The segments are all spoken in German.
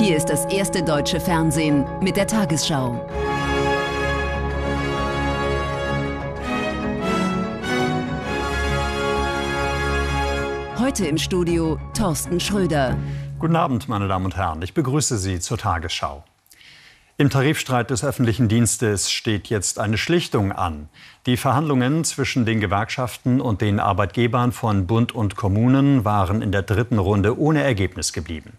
Hier ist das erste deutsche Fernsehen mit der Tagesschau. Heute im Studio Thorsten Schröder. Guten Abend, meine Damen und Herren. Ich begrüße Sie zur Tagesschau. Im Tarifstreit des öffentlichen Dienstes steht jetzt eine Schlichtung an. Die Verhandlungen zwischen den Gewerkschaften und den Arbeitgebern von Bund und Kommunen waren in der dritten Runde ohne Ergebnis geblieben.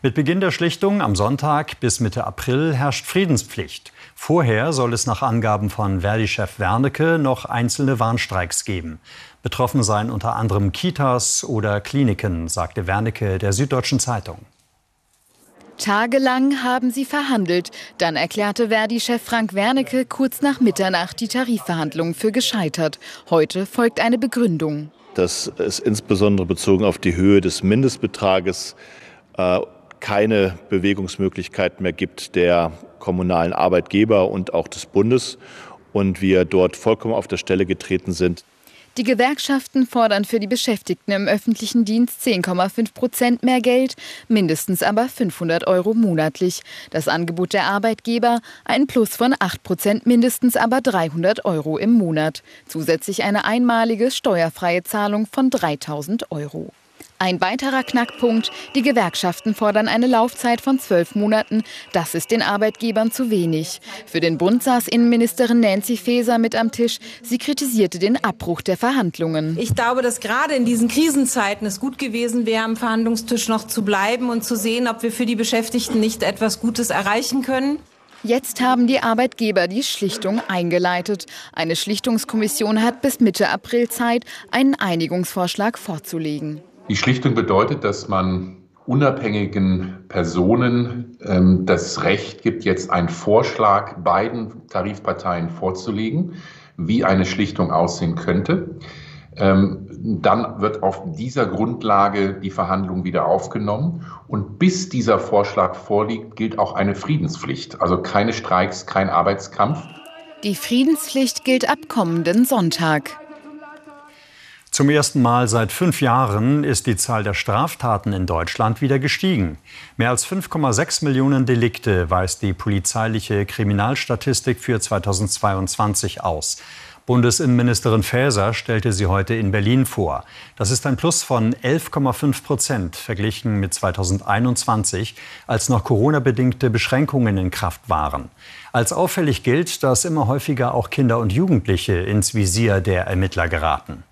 Mit Beginn der Schlichtung am Sonntag bis Mitte April herrscht Friedenspflicht. Vorher soll es nach Angaben von Verdi-Chef Wernicke noch einzelne Warnstreiks geben. Betroffen seien unter anderem Kitas oder Kliniken, sagte Wernicke der Süddeutschen Zeitung. Tagelang haben sie verhandelt. Dann erklärte Verdi-Chef Frank Wernicke kurz nach Mitternacht die Tarifverhandlungen für gescheitert. Heute folgt eine Begründung. Dass es insbesondere bezogen auf die Höhe des Mindestbetrages äh, keine Bewegungsmöglichkeit mehr gibt der kommunalen Arbeitgeber und auch des Bundes und wir dort vollkommen auf der Stelle getreten sind. Die Gewerkschaften fordern für die Beschäftigten im öffentlichen Dienst 10,5 Prozent mehr Geld, mindestens aber 500 Euro monatlich. Das Angebot der Arbeitgeber ein Plus von 8 Prozent, mindestens aber 300 Euro im Monat. Zusätzlich eine einmalige steuerfreie Zahlung von 3000 Euro. Ein weiterer Knackpunkt, die Gewerkschaften fordern eine Laufzeit von zwölf Monaten. Das ist den Arbeitgebern zu wenig. Für den Bund saß Innenministerin Nancy Faeser mit am Tisch. Sie kritisierte den Abbruch der Verhandlungen. Ich glaube, dass gerade in diesen Krisenzeiten es gut gewesen wäre, am Verhandlungstisch noch zu bleiben und zu sehen, ob wir für die Beschäftigten nicht etwas Gutes erreichen können. Jetzt haben die Arbeitgeber die Schlichtung eingeleitet. Eine Schlichtungskommission hat bis Mitte April Zeit, einen Einigungsvorschlag vorzulegen. Die Schlichtung bedeutet, dass man unabhängigen Personen ähm, das Recht gibt, jetzt einen Vorschlag beiden Tarifparteien vorzulegen, wie eine Schlichtung aussehen könnte. Ähm, dann wird auf dieser Grundlage die Verhandlung wieder aufgenommen. Und bis dieser Vorschlag vorliegt, gilt auch eine Friedenspflicht. Also keine Streiks, kein Arbeitskampf. Die Friedenspflicht gilt ab kommenden Sonntag. Zum ersten Mal seit fünf Jahren ist die Zahl der Straftaten in Deutschland wieder gestiegen. Mehr als 5,6 Millionen Delikte weist die polizeiliche Kriminalstatistik für 2022 aus. Bundesinnenministerin Faeser stellte sie heute in Berlin vor. Das ist ein Plus von 11,5 Prozent verglichen mit 2021, als noch Corona-bedingte Beschränkungen in Kraft waren. Als auffällig gilt, dass immer häufiger auch Kinder und Jugendliche ins Visier der Ermittler geraten.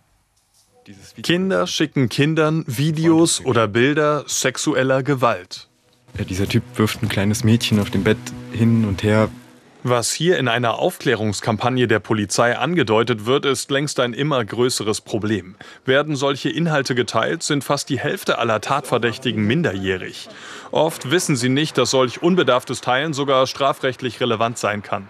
Kinder schicken Kindern Videos oder Bilder sexueller Gewalt. Ja, dieser Typ wirft ein kleines Mädchen auf dem Bett hin und her. Was hier in einer Aufklärungskampagne der Polizei angedeutet wird, ist längst ein immer größeres Problem. Werden solche Inhalte geteilt, sind fast die Hälfte aller Tatverdächtigen minderjährig. Oft wissen sie nicht, dass solch unbedarftes Teilen sogar strafrechtlich relevant sein kann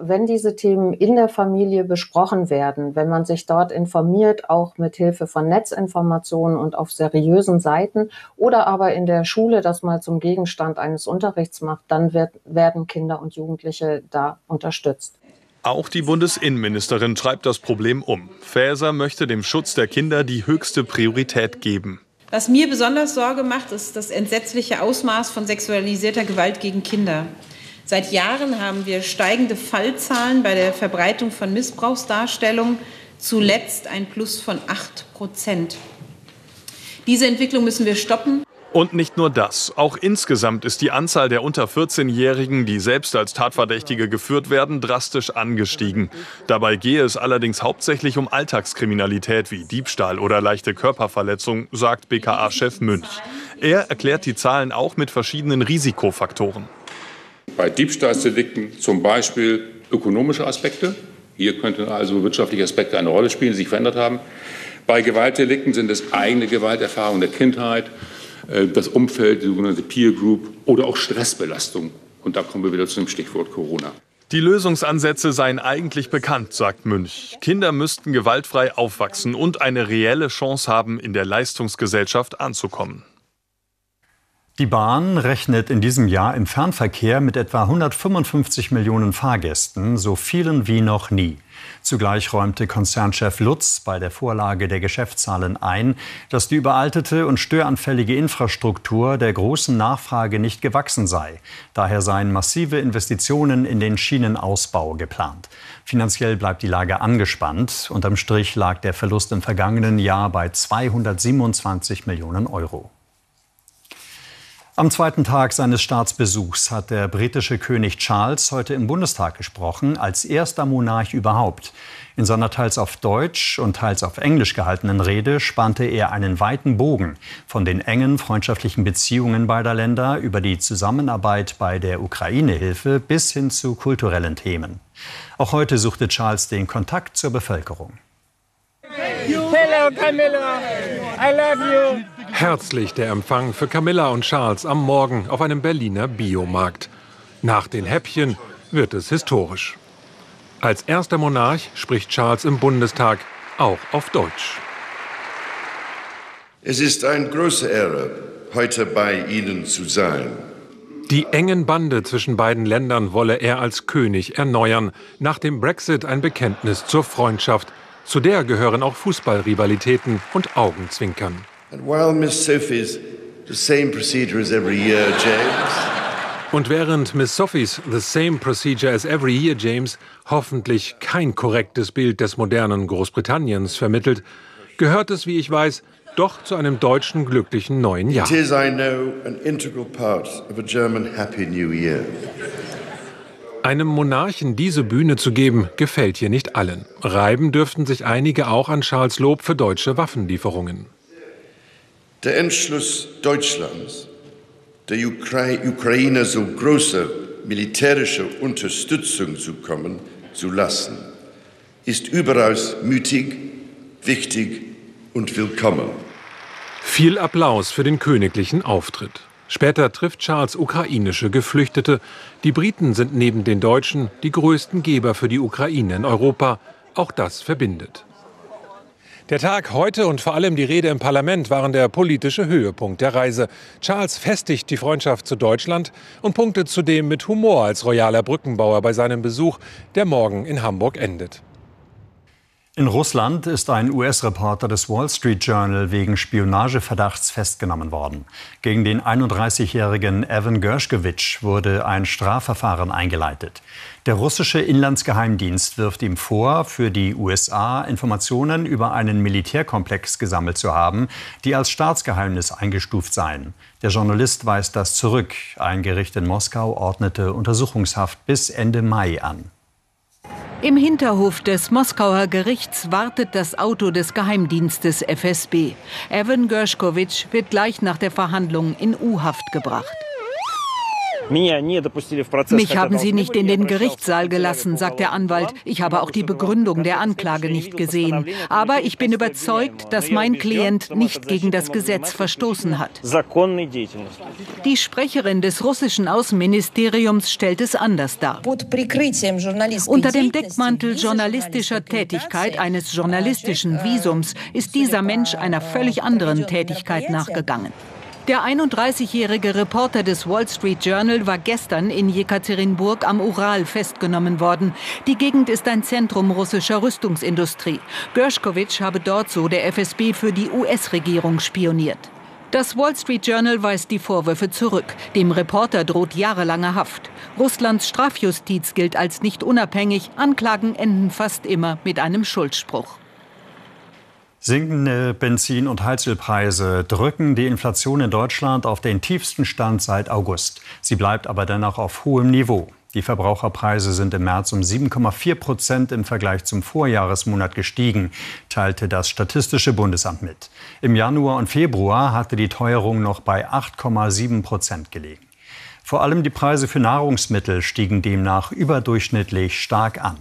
wenn diese Themen in der Familie besprochen werden, wenn man sich dort informiert, auch mit Hilfe von Netzinformationen und auf seriösen Seiten oder aber in der Schule das mal zum Gegenstand eines Unterrichts macht, dann wird, werden Kinder und Jugendliche da unterstützt. Auch die Bundesinnenministerin treibt das Problem um. Faeser möchte dem Schutz der Kinder die höchste Priorität geben. Was mir besonders Sorge macht, ist das entsetzliche Ausmaß von sexualisierter Gewalt gegen Kinder. Seit Jahren haben wir steigende Fallzahlen bei der Verbreitung von Missbrauchsdarstellungen, zuletzt ein Plus von 8 Prozent. Diese Entwicklung müssen wir stoppen. Und nicht nur das. Auch insgesamt ist die Anzahl der unter 14-Jährigen, die selbst als Tatverdächtige geführt werden, drastisch angestiegen. Dabei gehe es allerdings hauptsächlich um Alltagskriminalität wie Diebstahl oder leichte Körperverletzung, sagt BKA-Chef Münch. Er erklärt die Zahlen auch mit verschiedenen Risikofaktoren. Bei Diebstahlsdelikten zum Beispiel ökonomische Aspekte. Hier könnten also wirtschaftliche Aspekte eine Rolle spielen, die sich verändert haben. Bei Gewaltdelikten sind es eigene Gewalterfahrungen der Kindheit, äh, das Umfeld, die sogenannte Peer Group oder auch Stressbelastung. Und da kommen wir wieder zu dem Stichwort Corona. Die Lösungsansätze seien eigentlich bekannt, sagt Münch. Kinder müssten gewaltfrei aufwachsen und eine reelle Chance haben, in der Leistungsgesellschaft anzukommen. Die Bahn rechnet in diesem Jahr im Fernverkehr mit etwa 155 Millionen Fahrgästen, so vielen wie noch nie. Zugleich räumte Konzernchef Lutz bei der Vorlage der Geschäftszahlen ein, dass die überaltete und störanfällige Infrastruktur der großen Nachfrage nicht gewachsen sei. Daher seien massive Investitionen in den Schienenausbau geplant. Finanziell bleibt die Lage angespannt. Unterm Strich lag der Verlust im vergangenen Jahr bei 227 Millionen Euro. Am zweiten Tag seines Staatsbesuchs hat der britische König Charles heute im Bundestag gesprochen, als erster Monarch überhaupt. In seiner teils auf Deutsch und teils auf Englisch gehaltenen Rede spannte er einen weiten Bogen von den engen freundschaftlichen Beziehungen beider Länder über die Zusammenarbeit bei der Ukraine-Hilfe bis hin zu kulturellen Themen. Auch heute suchte Charles den Kontakt zur Bevölkerung. Hello Camilla, I love you. Herzlich der Empfang für Camilla und Charles am Morgen auf einem Berliner Biomarkt. Nach den Häppchen wird es historisch. Als erster Monarch spricht Charles im Bundestag auch auf Deutsch. Es ist eine große Ehre, heute bei Ihnen zu sein. Die engen Bande zwischen beiden Ländern wolle er als König erneuern. Nach dem Brexit ein Bekenntnis zur Freundschaft. Zu der gehören auch Fußballrivalitäten und Augenzwinkern. And while Miss Sophie's the same procedure as every year, James. Und während Miss Sophies The Same Procedure as Every Year James hoffentlich kein korrektes Bild des modernen Großbritanniens vermittelt, gehört es, wie ich weiß, doch zu einem deutschen glücklichen neuen Jahr. It is, I know, an integral part of a German Happy New Year. Einem Monarchen diese Bühne zu geben, gefällt hier nicht allen. Reiben dürften sich einige auch an Charles Lob für deutsche Waffenlieferungen. Der Entschluss Deutschlands, der Ukraine so große militärische Unterstützung zu kommen zu lassen, ist überaus mütig, wichtig und willkommen. Viel Applaus für den königlichen Auftritt. Später trifft Charles ukrainische Geflüchtete. Die Briten sind neben den Deutschen die größten Geber für die Ukraine in Europa. Auch das verbindet. Der Tag heute und vor allem die Rede im Parlament waren der politische Höhepunkt der Reise. Charles festigt die Freundschaft zu Deutschland und punktet zudem mit Humor als royaler Brückenbauer bei seinem Besuch, der morgen in Hamburg endet. In Russland ist ein US-Reporter des Wall Street Journal wegen Spionageverdachts festgenommen worden. Gegen den 31-jährigen Evan Gershkovich wurde ein Strafverfahren eingeleitet. Der russische Inlandsgeheimdienst wirft ihm vor, für die USA Informationen über einen Militärkomplex gesammelt zu haben, die als Staatsgeheimnis eingestuft seien. Der Journalist weist das zurück. Ein Gericht in Moskau ordnete Untersuchungshaft bis Ende Mai an. Im Hinterhof des Moskauer Gerichts wartet das Auto des Geheimdienstes FSB. Evan Gershkovich wird gleich nach der Verhandlung in U-Haft gebracht. Mich haben Sie nicht in den Gerichtssaal gelassen, sagt der Anwalt. Ich habe auch die Begründung der Anklage nicht gesehen. Aber ich bin überzeugt, dass mein Klient nicht gegen das Gesetz verstoßen hat. Die Sprecherin des russischen Außenministeriums stellt es anders dar. Unter dem Deckmantel journalistischer Tätigkeit eines journalistischen Visums ist dieser Mensch einer völlig anderen Tätigkeit nachgegangen. Der 31-jährige Reporter des Wall Street Journal war gestern in Jekaterinburg am Ural festgenommen worden. Die Gegend ist ein Zentrum russischer Rüstungsindustrie. Gershkovich habe dort, so der FSB, für die US-Regierung spioniert. Das Wall Street Journal weist die Vorwürfe zurück. Dem Reporter droht jahrelange Haft. Russlands Strafjustiz gilt als nicht unabhängig. Anklagen enden fast immer mit einem Schuldspruch. Sinkende Benzin- und Heizölpreise drücken die Inflation in Deutschland auf den tiefsten Stand seit August. Sie bleibt aber dennoch auf hohem Niveau. Die Verbraucherpreise sind im März um 7,4 Prozent im Vergleich zum Vorjahresmonat gestiegen, teilte das Statistische Bundesamt mit. Im Januar und Februar hatte die Teuerung noch bei 8,7 Prozent gelegen. Vor allem die Preise für Nahrungsmittel stiegen demnach überdurchschnittlich stark an.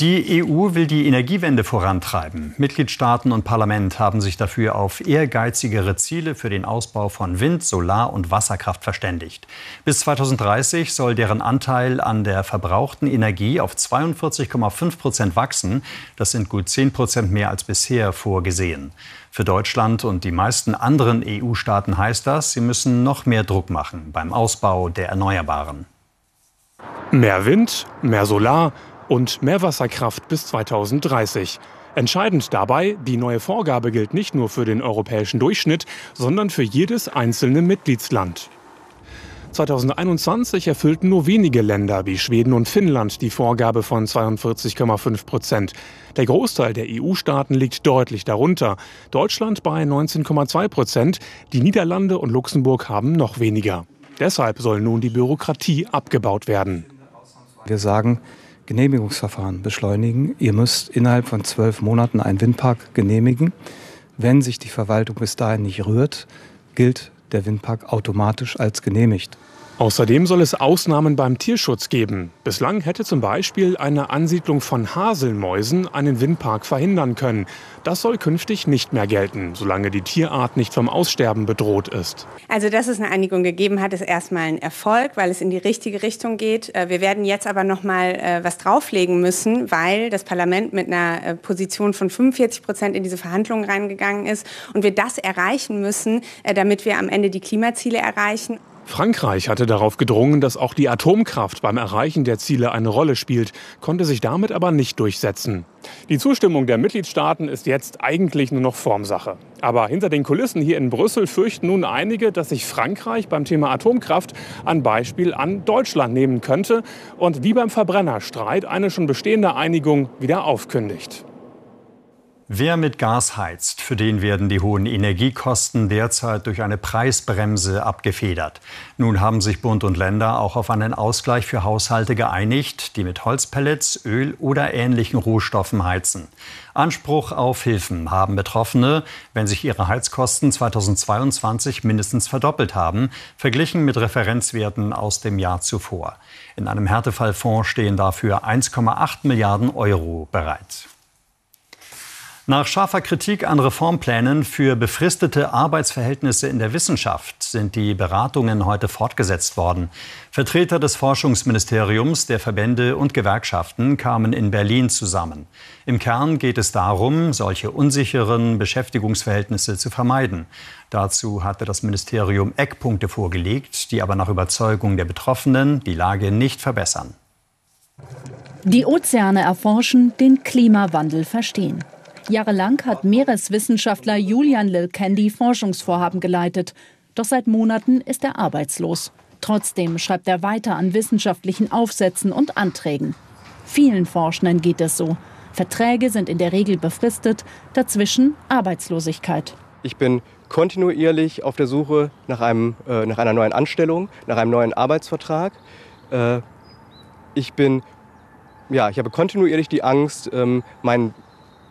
Die EU will die Energiewende vorantreiben. Mitgliedstaaten und Parlament haben sich dafür auf ehrgeizigere Ziele für den Ausbau von Wind, Solar- und Wasserkraft verständigt. Bis 2030 soll deren Anteil an der verbrauchten Energie auf 42,5 Prozent wachsen. Das sind gut 10 Prozent mehr als bisher vorgesehen. Für Deutschland und die meisten anderen EU-Staaten heißt das, sie müssen noch mehr Druck machen beim Ausbau der Erneuerbaren. Mehr Wind, mehr Solar und mehr Wasserkraft bis 2030. Entscheidend dabei, die neue Vorgabe gilt nicht nur für den europäischen Durchschnitt, sondern für jedes einzelne Mitgliedsland. 2021 erfüllten nur wenige Länder wie Schweden und Finnland die Vorgabe von 42,5 Prozent. Der Großteil der EU-Staaten liegt deutlich darunter. Deutschland bei 19,2 Prozent. Die Niederlande und Luxemburg haben noch weniger. Deshalb soll nun die Bürokratie abgebaut werden. Wir sagen, Genehmigungsverfahren beschleunigen. Ihr müsst innerhalb von zwölf Monaten einen Windpark genehmigen. Wenn sich die Verwaltung bis dahin nicht rührt, gilt der Windpark automatisch als genehmigt. Außerdem soll es Ausnahmen beim Tierschutz geben. Bislang hätte zum Beispiel eine Ansiedlung von Haselmäusen einen Windpark verhindern können. Das soll künftig nicht mehr gelten, solange die Tierart nicht vom Aussterben bedroht ist. Also, dass es eine Einigung gegeben hat, ist erstmal ein Erfolg, weil es in die richtige Richtung geht. Äh, wir werden jetzt aber noch mal äh, was drauflegen müssen, weil das Parlament mit einer äh, Position von 45 Prozent in diese Verhandlungen reingegangen ist und wir das erreichen müssen, damit wir am Ende die Klimaziele erreichen. Frankreich hatte darauf gedrungen, dass auch die Atomkraft beim Erreichen der Ziele eine Rolle spielt, konnte sich damit aber nicht durchsetzen. Die Zustimmung der Mitgliedstaaten ist jetzt eigentlich nur noch Formsache. Aber hinter den Kulissen hier in Brüssel fürchten nun einige, dass sich Frankreich beim Thema Atomkraft ein Beispiel an Deutschland nehmen könnte und wie beim Verbrennerstreit eine schon bestehende Einigung wieder aufkündigt. Wer mit Gas heizt, für den werden die hohen Energiekosten derzeit durch eine Preisbremse abgefedert. Nun haben sich Bund und Länder auch auf einen Ausgleich für Haushalte geeinigt, die mit Holzpellets, Öl oder ähnlichen Rohstoffen heizen. Anspruch auf Hilfen haben Betroffene, wenn sich ihre Heizkosten 2022 mindestens verdoppelt haben, verglichen mit Referenzwerten aus dem Jahr zuvor. In einem Härtefallfonds stehen dafür 1,8 Milliarden Euro bereit. Nach scharfer Kritik an Reformplänen für befristete Arbeitsverhältnisse in der Wissenschaft sind die Beratungen heute fortgesetzt worden. Vertreter des Forschungsministeriums, der Verbände und Gewerkschaften kamen in Berlin zusammen. Im Kern geht es darum, solche unsicheren Beschäftigungsverhältnisse zu vermeiden. Dazu hatte das Ministerium Eckpunkte vorgelegt, die aber nach Überzeugung der Betroffenen die Lage nicht verbessern. Die Ozeane erforschen, den Klimawandel verstehen. Jahrelang hat Meereswissenschaftler Julian Lilcandy Forschungsvorhaben geleitet. Doch seit Monaten ist er arbeitslos. Trotzdem schreibt er weiter an wissenschaftlichen Aufsätzen und Anträgen. Vielen Forschenden geht es so. Verträge sind in der Regel befristet, dazwischen Arbeitslosigkeit. Ich bin kontinuierlich auf der Suche nach, einem, äh, nach einer neuen Anstellung, nach einem neuen Arbeitsvertrag. Äh, ich bin, ja, ich habe kontinuierlich die Angst, ähm, meinen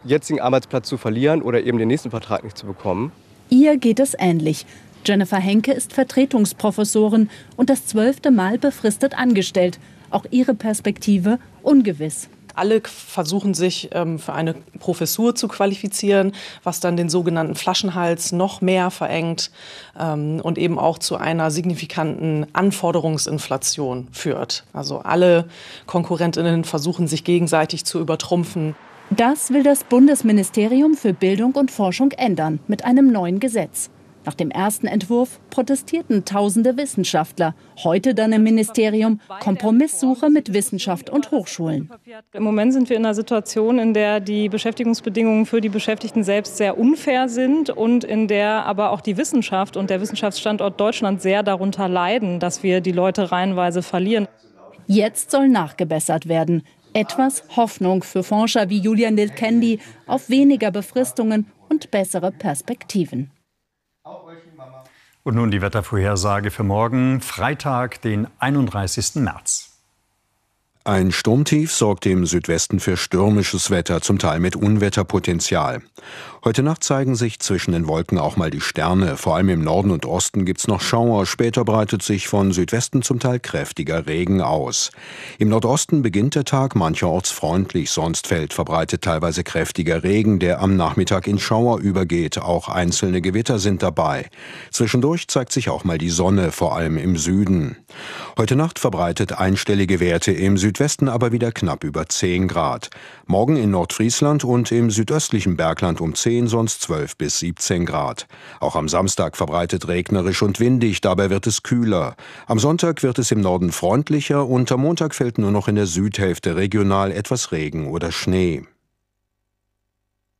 jetzigen Arbeitsplatz zu verlieren oder eben den nächsten Vertrag nicht zu bekommen. Ihr geht es ähnlich. Jennifer Henke ist Vertretungsprofessorin und das zwölfte Mal befristet angestellt. Auch ihre Perspektive ungewiss. Alle versuchen sich ähm, für eine Professur zu qualifizieren, was dann den sogenannten Flaschenhals noch mehr verengt ähm, und eben auch zu einer signifikanten Anforderungsinflation führt. Also alle Konkurrentinnen versuchen sich gegenseitig zu übertrumpfen. Das will das Bundesministerium für Bildung und Forschung ändern mit einem neuen Gesetz. Nach dem ersten Entwurf protestierten tausende Wissenschaftler. Heute dann im Ministerium Kompromisssuche mit Wissenschaft und Hochschulen. Im Moment sind wir in einer Situation, in der die Beschäftigungsbedingungen für die Beschäftigten selbst sehr unfair sind und in der aber auch die Wissenschaft und der Wissenschaftsstandort Deutschland sehr darunter leiden, dass wir die Leute reihenweise verlieren. Jetzt soll nachgebessert werden etwas Hoffnung für Forscher wie Julian Nilkendi auf weniger Befristungen und bessere Perspektiven. Und nun die Wettervorhersage für morgen, Freitag, den 31. März. Ein Sturmtief sorgt im Südwesten für stürmisches Wetter, zum Teil mit Unwetterpotenzial. Heute Nacht zeigen sich zwischen den Wolken auch mal die Sterne. Vor allem im Norden und Osten gibt's noch Schauer. Später breitet sich von Südwesten zum Teil kräftiger Regen aus. Im Nordosten beginnt der Tag mancherorts freundlich, sonst fällt verbreitet teilweise kräftiger Regen, der am Nachmittag in Schauer übergeht. Auch einzelne Gewitter sind dabei. Zwischendurch zeigt sich auch mal die Sonne, vor allem im Süden. Heute Nacht verbreitet einstellige Werte im Südwesten Südwesten aber wieder knapp über 10 Grad. Morgen in Nordfriesland und im südöstlichen Bergland um 10, sonst 12 bis 17 Grad. Auch am Samstag verbreitet regnerisch und windig, dabei wird es kühler. Am Sonntag wird es im Norden freundlicher und am Montag fällt nur noch in der Südhälfte regional etwas Regen oder Schnee.